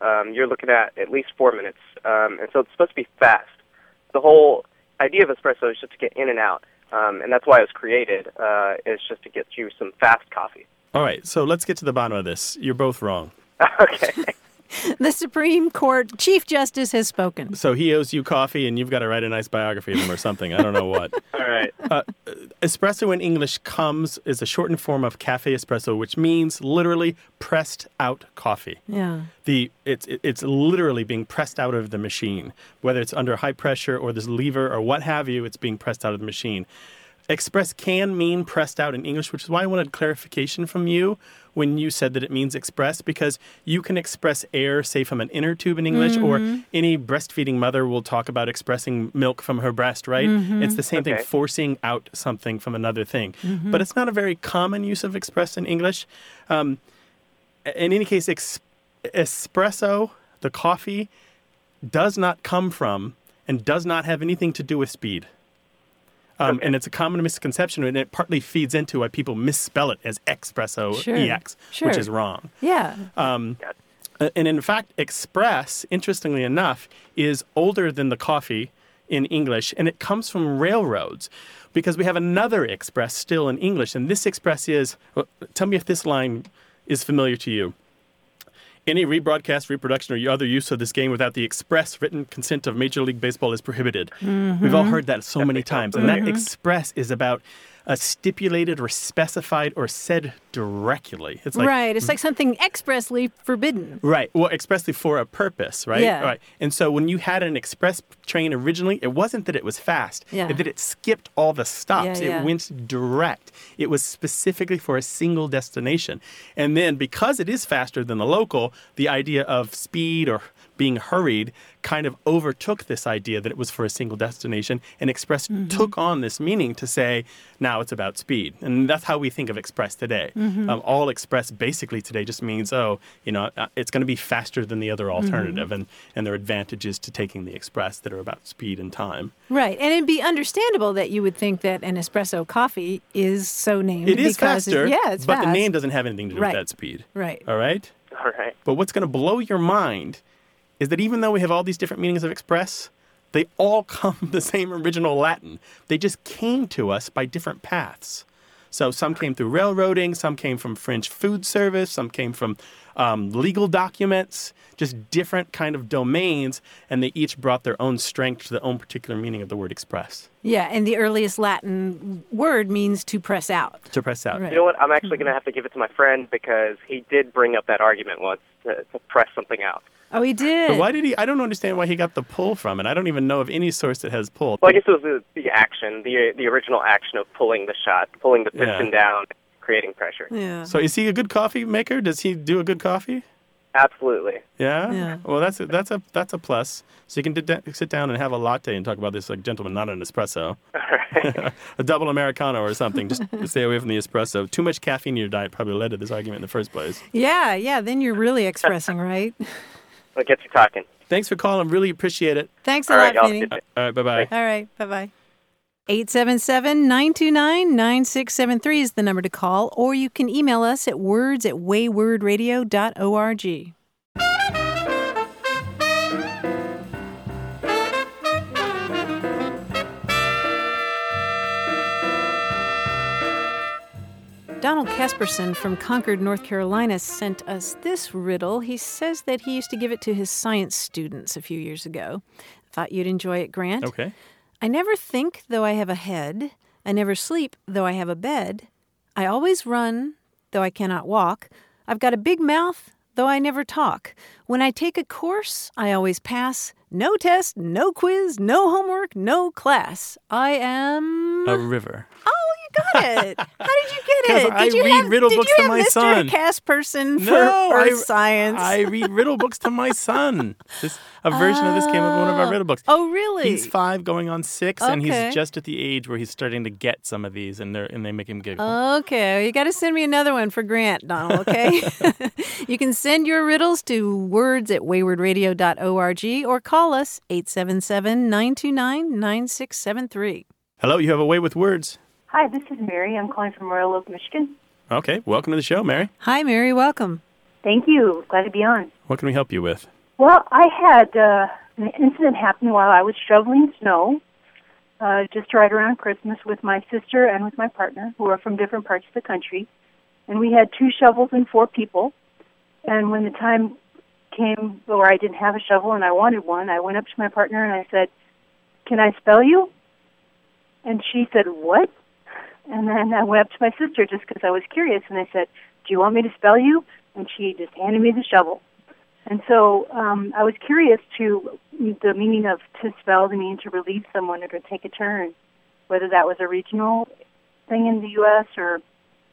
um, you're looking at at least four minutes, um, and so it's supposed to be fast. The whole idea of espresso is just to get in and out, um, and that's why it was created. Uh, is just to get you some fast coffee. All right, so let's get to the bottom of this. You're both wrong. okay. The Supreme Court Chief Justice has spoken. So he owes you coffee, and you've got to write a nice biography of him or something. I don't know what. All right. Uh, espresso in English comes is a shortened form of cafe espresso, which means literally pressed out coffee. Yeah. The it's it's literally being pressed out of the machine, whether it's under high pressure or this lever or what have you. It's being pressed out of the machine. Express can mean pressed out in English, which is why I wanted clarification from you when you said that it means express, because you can express air, say, from an inner tube in English, or mm-hmm. any breastfeeding mother will talk about expressing milk from her breast, right? Mm-hmm. It's the same thing, forcing out something from another thing. Mm-hmm. But it's not a very common use of express in English. Um, in any case, ex- espresso, the coffee, does not come from and does not have anything to do with speed. Um, Okay. And it's a common misconception, and it partly feeds into why people misspell it as expresso, Sure, EX, sure. which is wrong. Yeah. Uh, And in fact, express, interestingly enough, is older than the coffee in English, and it comes from railroads because we have another express still in English. And this express is well, tell me if this line is familiar to you. Any rebroadcast, reproduction, or other use of this game without the express written consent of Major League Baseball is prohibited. We've all mm-hmm. heard that so many times. And that mm-hmm. express is about uh, stipulated or specified or said directly. It's like right. It's like something expressly forbidden. Right. Well, expressly for a purpose, right? Yeah. Right. And so when you had an express train originally, it wasn't that it was fast. Yeah. It, that it skipped all the stops. Yeah, yeah. It went direct. It was specifically for a single destination. And then because it is faster than the local, the idea of speed or being hurried kind of overtook this idea that it was for a single destination and express Mm-hmm. took on this meaning to say now it's about speed and that's how we think of express today Mm-hmm. um, all express basically today just means oh you know uh, it's going to be faster than the other Mm-hmm. alternative and and there are advantages to taking the express that are about speed and time Right. And it'd be understandable that you would think that an espresso coffee is so named it is because faster yeah, it's but fast. the name doesn't have anything to do Right. with that speed Right. all right All right. But what's going to blow your mind is that even though we have all these different meanings of express, they all come from the same original Latin. They just came to us by different paths. So some came through railroading, some came from French food service, some came from um, legal documents, just different kind of domains, and they each brought their own strength to their own particular meaning of the word express. Yeah, and the earliest Latin word means to press out. To press out. Right. You know what? I'm actually going to have to give it to my friend because he did bring up that argument once to, to press something out. Oh, he did. But why did he? I don't understand why he got the pull from it. I don't even know of any source that has pull. Well, I guess it was the, the action, the the original action of pulling the shot, pulling the Yeah. piston down, creating pressure. Yeah. So is he a good coffee maker? Does he do a good coffee? Absolutely. Yeah. Yeah. Well, that's a, that's a that's a plus. So you can d- sit down and have a latte and talk about this like gentleman, not an espresso, a double americano or something. Just stay away from the espresso. Too much caffeine in your diet probably led to this argument in the first place. Yeah, yeah, then you're really expressing, right? What gets you talking? Thanks for calling. Really appreciate it. Thanks a All lot, right, y'all. Finney. All right. Bye bye. All right, bye bye. 877 929 9673 is the number to call, or you can email us at words at waywordradio.org. Donald Casperson from Concord, North Carolina, sent us this riddle. He says that he used to give it to his science students a few years ago. Thought you'd enjoy it, Grant. Okay. I never think, though I have a head. I never sleep, though I have a bed. I always run, though I cannot walk. I've got a big mouth, though I never talk. When I take a course, I always pass. No test, no quiz, no homework, no class. I am. A river. Got it. How did you get it? I Did you read have, riddle did books you to my Mr. son. Casperson for No, I- Science? I read riddle books to my son. This a version of this came up in one of our riddle books. Oh, really? He's five, going on six, and he's just at the age where he's starting to get some of these, and they and they make him giggle. Okay, you got to send me another one for Grant, Donald, okay? you can send your riddles to words at waywordradio.org or call us 877 929 9673. Hello, you have a way with words. Hi, this is Mary. I'm calling from Royal Oak, Michigan. Okay, welcome to the show, Mary. Hi, Mary. Welcome. Thank you. Glad to be on. What can we help you with? Well, I had uh, an incident happen while I was shoveling snow uh, just right around Christmas with my sister and with my partner, who are from different parts of the country. And we had two shovels and four people. And when the time came where I didn't have a shovel and I wanted one, I went up to my partner and I said, Can I spell you? And she said, What? And then I went up to my sister just because I was curious, and I said, "Do you want me to spell you?" And she just handed me the shovel. And so um, I was curious to the meaning of to spell, the meaning to relieve someone or to take a turn, whether that was a regional thing in the U.S. or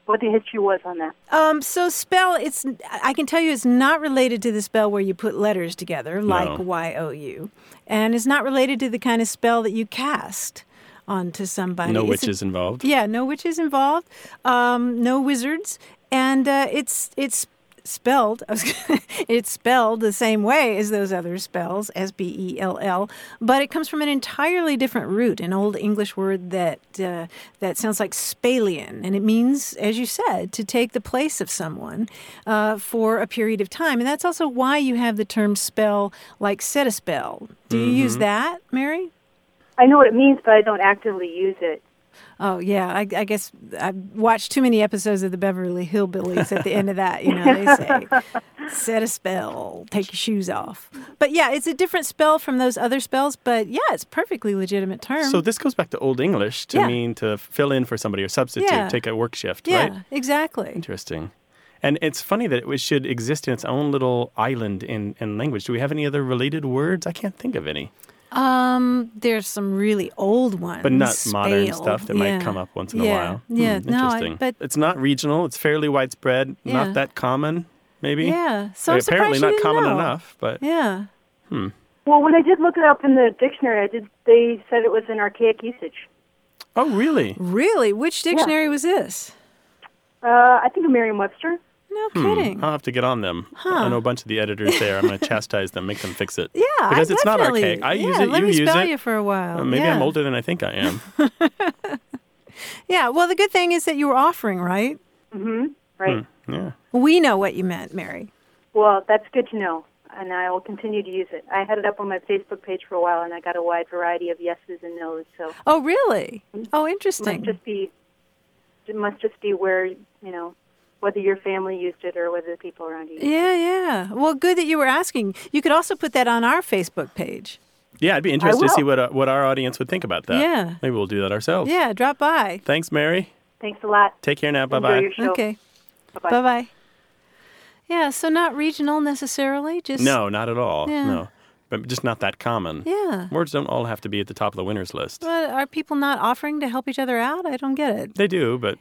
what the history was on that. Um, so spell, it's I can tell you it's not related to the spell where you put letters together, like No. Y O U. And it's not related to the kind of spell that you cast onto somebody. No It's a- witches involved. Yeah, no witches involved. Um, no wizards, and uh, it's it's spelled. I was gonna- it's spelled the same way as those other spells, S B E L L, but it comes from an entirely different root, an old English word that uh, that sounds like spalian, and it means, as you said, to take the place of someone uh, for a period of time, and that's also why you have the term spell, like set a spell. Do you use that, Mary? I know what it means, but I don't actively use it. Oh yeah, I, I guess I've watched too many episodes of the Beverly Hillbillies. At the end of that, you know, they say, "Set a spell, take your shoes off." But yeah, it's a different spell from those other spells. But yeah, it's perfectly legitimate term. So this goes back to Old English to Yeah. mean to fill in for somebody or substitute, Yeah. take a work shift, yeah, right? exactly. Interesting. And it's funny that it should exist in its own little island in, in language. Do we have any other related words? I can't think of any. Um, there's some really old ones, But not modern stuff that Yeah. might come up once in yeah. a while. Yeah, Hmm, no, I- interesting. but it's not regional. It's fairly widespread. Yeah. Not that common, maybe. yeah. So I'm apparently not you didn't common know. enough. But Yeah. hmm. Well, when I did look it up in the dictionary, I did. They said it was an archaic usage. oh, really? Really? Which dictionary was this? Uh, I think of Merriam-Webster. No Hmm, kidding. I'll have to get on them. I know a bunch of the editors there. I'm going to chastise them, make them fix it. Yeah, I because it's not definitely- archaic. I use yeah, it. Let you me use spell it. you for a while. Uh, maybe yeah. I'm older than I think I am. Yeah. Well, the good thing is that you were offering, right? Mm-hmm. Right. yeah. We know what you meant, Mary. Well, that's good to know, and I will continue to use it. I had it up on my Facebook page for a while, and I got a wide variety of yeses and nos. So Oh, really? Oh, it interesting. must just be it must just be where you know whether your family used it or whether the people around you. Used it. Yeah, yeah. Well, good that you were asking. You could also put that on our Facebook page. Yeah, I'd be interested to see what uh, what our audience would think about that. Yeah. Maybe we'll do that ourselves. Yeah, drop by. Thanks, Mary. Thanks a lot. Take care now. Bye Enjoy bye. your show. Okay. Bye-bye. Bye bye. Yeah, so not regional necessarily, just No, not at all. Yeah. No, but just not that common. Yeah. Words don't all have to be at the top of the winners list. But are people not offering to help each other out? I don't get it. They do, but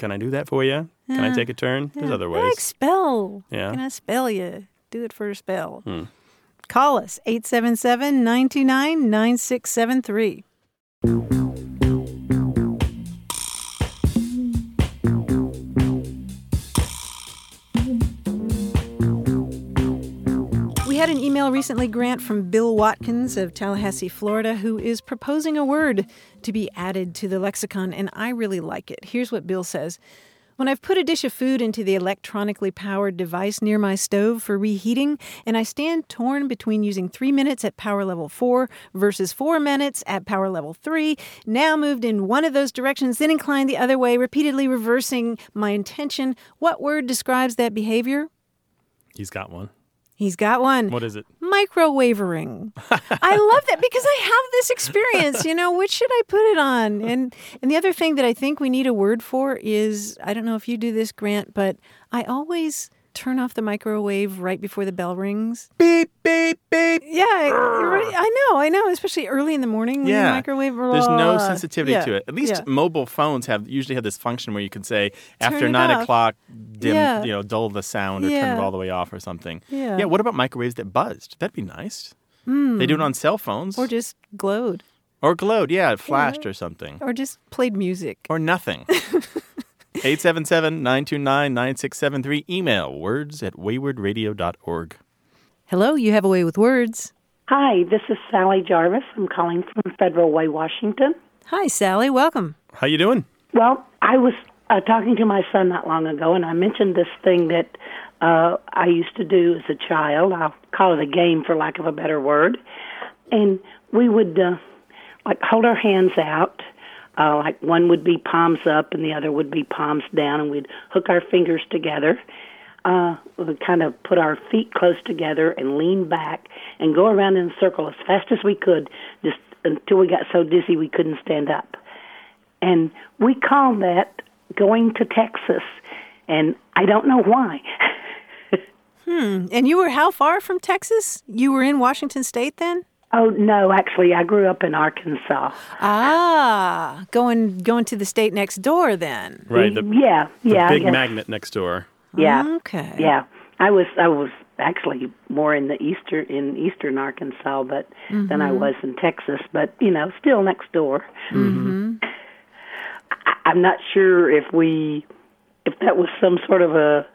can I do that for you? Can I take a turn? There's other ways. like spell. Yeah. Can I spell you? Do it for a spell. Hmm. Call us 877 929 9673. Had an email recently, Grant, from Bill Watkins of Tallahassee, Florida, who is proposing a word to be added to the lexicon, and I really like it. Here's what Bill says When I've put a dish of food into the electronically powered device near my stove for reheating, and I stand torn between using three minutes at power level four versus four minutes at power level three, now moved in one of those directions, then inclined the other way, repeatedly reversing my intention, what word describes that behavior? He's got one. He's got one. What is it? Microwavering. I love that because I have this experience. You know, which should I put it on? And and the other thing that I think we need a word for is I don't know if you do this, Grant, but I always turn off the microwave right before the bell rings. Beep beep beep. Yeah, I, I know, I know, especially early in the morning when Yeah. the microwave. There's no sensitivity Yeah, to it. At least yeah. mobile phones have usually have this function where you can say after nine off. o'clock, dim, you know, dull the sound or turn it all the way off or something. Yeah. Yeah. What about microwaves that buzzed? That'd be nice. Hmm. They do it on cell phones or just glowed, or glowed. Yeah, it flashed or something or just played music. or nothing. 877-929-9673. Email words at waywordradio.org. Hello, you have a way with words. Hi, this is Sally Jarvis. I'm calling from Federal Way, Washington. Hi, Sally. Welcome. How you doing? Well, I was uh, talking to my son not long ago, and I mentioned this thing that uh, I used to do as a child. I'll call it a game, for lack of a better word. And we would uh, like hold our hands out. Uh, like one would be palms up and the other would be palms down, and we'd hook our fingers together. Uh, we kind of put our feet close together and lean back and go around in a circle as fast as we could, just until we got so dizzy we couldn't stand up. And we call that going to Texas, and I don't know why. Hmm. And you were how far from Texas? You were in Washington State then? Oh no, actually, I grew up in Arkansas. Ah, going going to the state next door then. Right. The, yeah, the yeah, I big guess. magnet next door. Yeah, Okay. yeah. I was I was actually more in the eastern in eastern Arkansas, but than I was in Texas. But you know, still next door. Mm-hmm. I, I'm not sure if we if that was some sort of a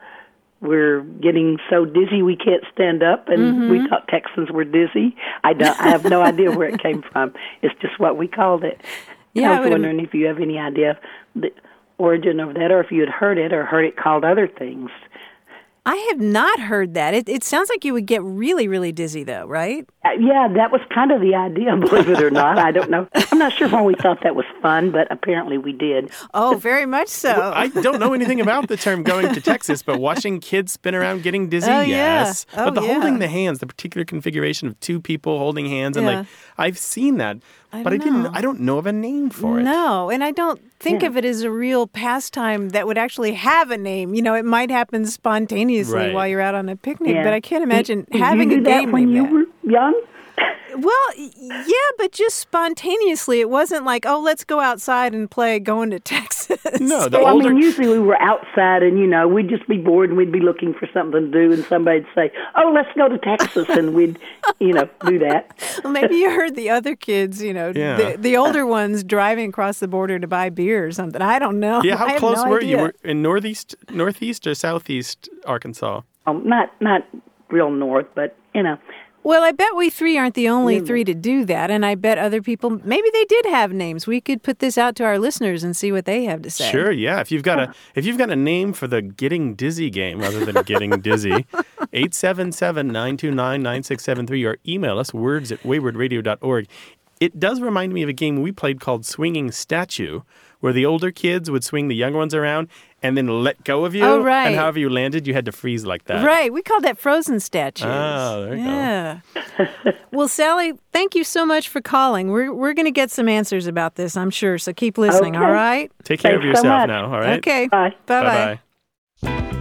we're getting so dizzy we can't stand up, and Mm-hmm. we thought Texans were dizzy. I don't. I have no idea where it came from. It's just what we called it. Yeah, I I was im- wondering if you have any idea the origin of that, or if you had heard it or heard it called other things. I have not heard that. It, it sounds like you would get really, really dizzy, though, right? Uh, yeah, that was kind of the idea, believe it or not. I don't know. I'm not sure why we thought that was fun, but apparently we did. Oh, very much so. Well, I don't know anything about the term going to Texas, but watching kids spin around getting dizzy, Oh, yeah. yes. Oh, but the yeah. holding the hands, the particular configuration of two people holding hands, and Yeah. like I've seen that, I but I didn't. know. I don't know of a name for it. No, and I don't think Yeah. of it as a real pastime that would actually have a name. You know, it might happen spontaneously Right. while you're out on a picnic, Yeah. but I can't imagine Did- did having you a do that game when named you that. were young. Well, yeah, but just spontaneously. It wasn't like, oh, let's go outside and play going to Texas. No, the Well, I mean, usually we were outside, and you know, we'd just be bored, and we'd be looking for something to do, and somebody'd say, "Oh, let's go to Texas," and we'd, you know, do that. Well, maybe you heard the other kids, you know, Yeah. the, the older ones driving across the border to buy beer or something. I don't know. Yeah, how have close no were you? Were in northeast, northeast or southeast Arkansas? Um, not not real north, but you know, Well, I bet we three aren't the only three to do that, and I bet other people maybe they did have names. We could put this out to our listeners and see what they have to say. Sure, yeah. If you've got a if you've got a name for the getting dizzy game rather than getting dizzy, 877-929-9673 or email us words at waywordradio.org. It does remind me of a game we played called Swinging Statue, where the older kids would swing the younger ones around and then let go of you. Oh, right. And however you landed, you had to freeze like that. Right, we called that frozen statues. Oh, there you go. yeah. well, Sally, thank you so much for calling. We're we're going to get some answers about this, I'm sure. So keep listening. Okay. All right. Take care of Thanks so yourself much. now, all right? Okay. bye. Bye Bye-bye.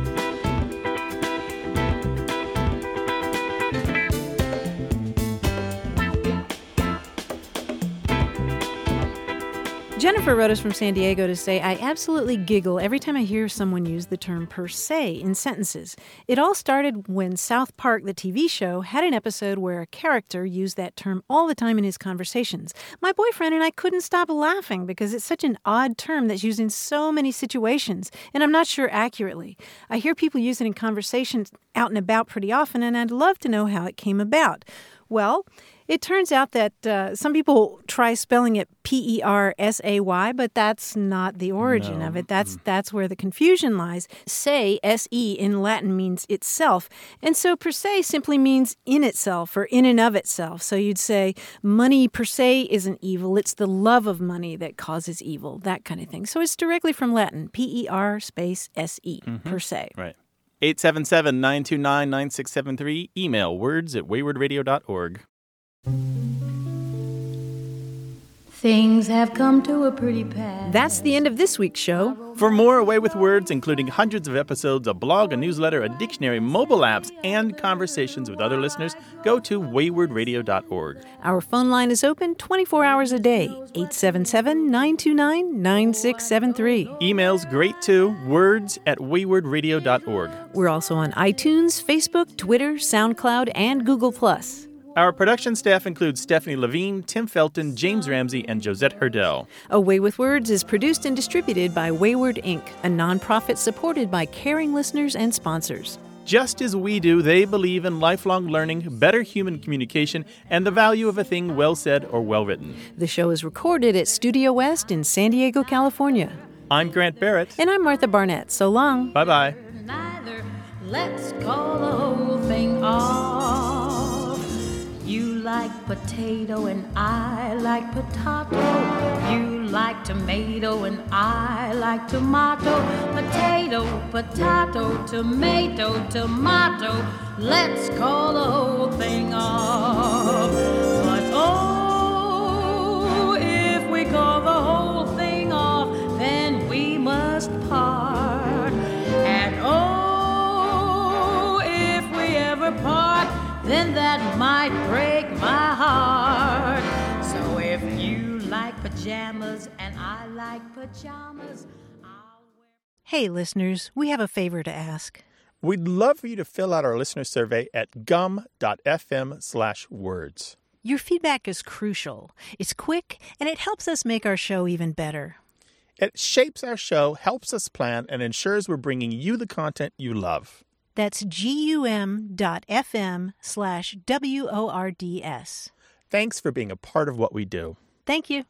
Jennifer wrote us from San Diego to say, I absolutely giggle every time I hear someone use the term per se in sentences. It all started when South Park, the TV show, had an episode where a character used that term all the time in his conversations. My boyfriend and I couldn't stop laughing because it's such an odd term that's used in so many situations, and I'm not sure accurately. I hear people use it in conversations out and about pretty often, and I'd love to know how it came about. Well, it turns out that uh, some people try spelling it P E R S A Y, but that's not the origin of it. That's that's where the confusion lies. Se, S E in Latin means itself, and so per se simply means in itself or in and of itself. So you'd say money per se isn't evil; it's the love of money that causes evil, that kind of thing. So it's directly from Latin, P E R space S E per se. Right. 877-929-9673. Email words at waywordradio.org. Things have come to a pretty pass. That's the end of this week's show. For more A Way with Words, including hundreds of episodes, a blog, a newsletter, a dictionary, mobile apps, and conversations with other listeners, go to waywordradio.org. Our phone line is open 24 hours a day, 877 929 9673. Emails great too, words at waywordradio.org. We're also on iTunes, Facebook, Twitter, SoundCloud, and Google. Our production staff includes Stephanie Levine, Tim Felton, James Ramsey, and Josette Hurdell. A Way with Words is produced and distributed by Wayword Inc., a nonprofit supported by caring listeners and sponsors. Just as we do, they believe in lifelong learning, better human communication, and the value of a thing well said or well written. The show is recorded at Studio West in San Diego, California. I'm Grant Barrett. And I'm Martha Barnette. So long. Bye bye. Like potato and I like potato. You like tomato and I like tomato. Potato, potato, tomato, tomato. Let's call the whole thing off. But oh, if we call the whole thing off, then we must part. And oh, if we ever part, then that might break my heart. So if you like pajamas and I like pajamas, I'll wear... Hey, listeners, we have a favor to ask. We'd love for you to fill out our listener survey at gum.fm slash words. Your feedback is crucial. It's quick, and it helps us make our show even better. It shapes our show, helps us plan, and ensures we're bringing you the content you love. That's gum.fm slash W O R D S. Thanks for being a part of what we do. Thank you.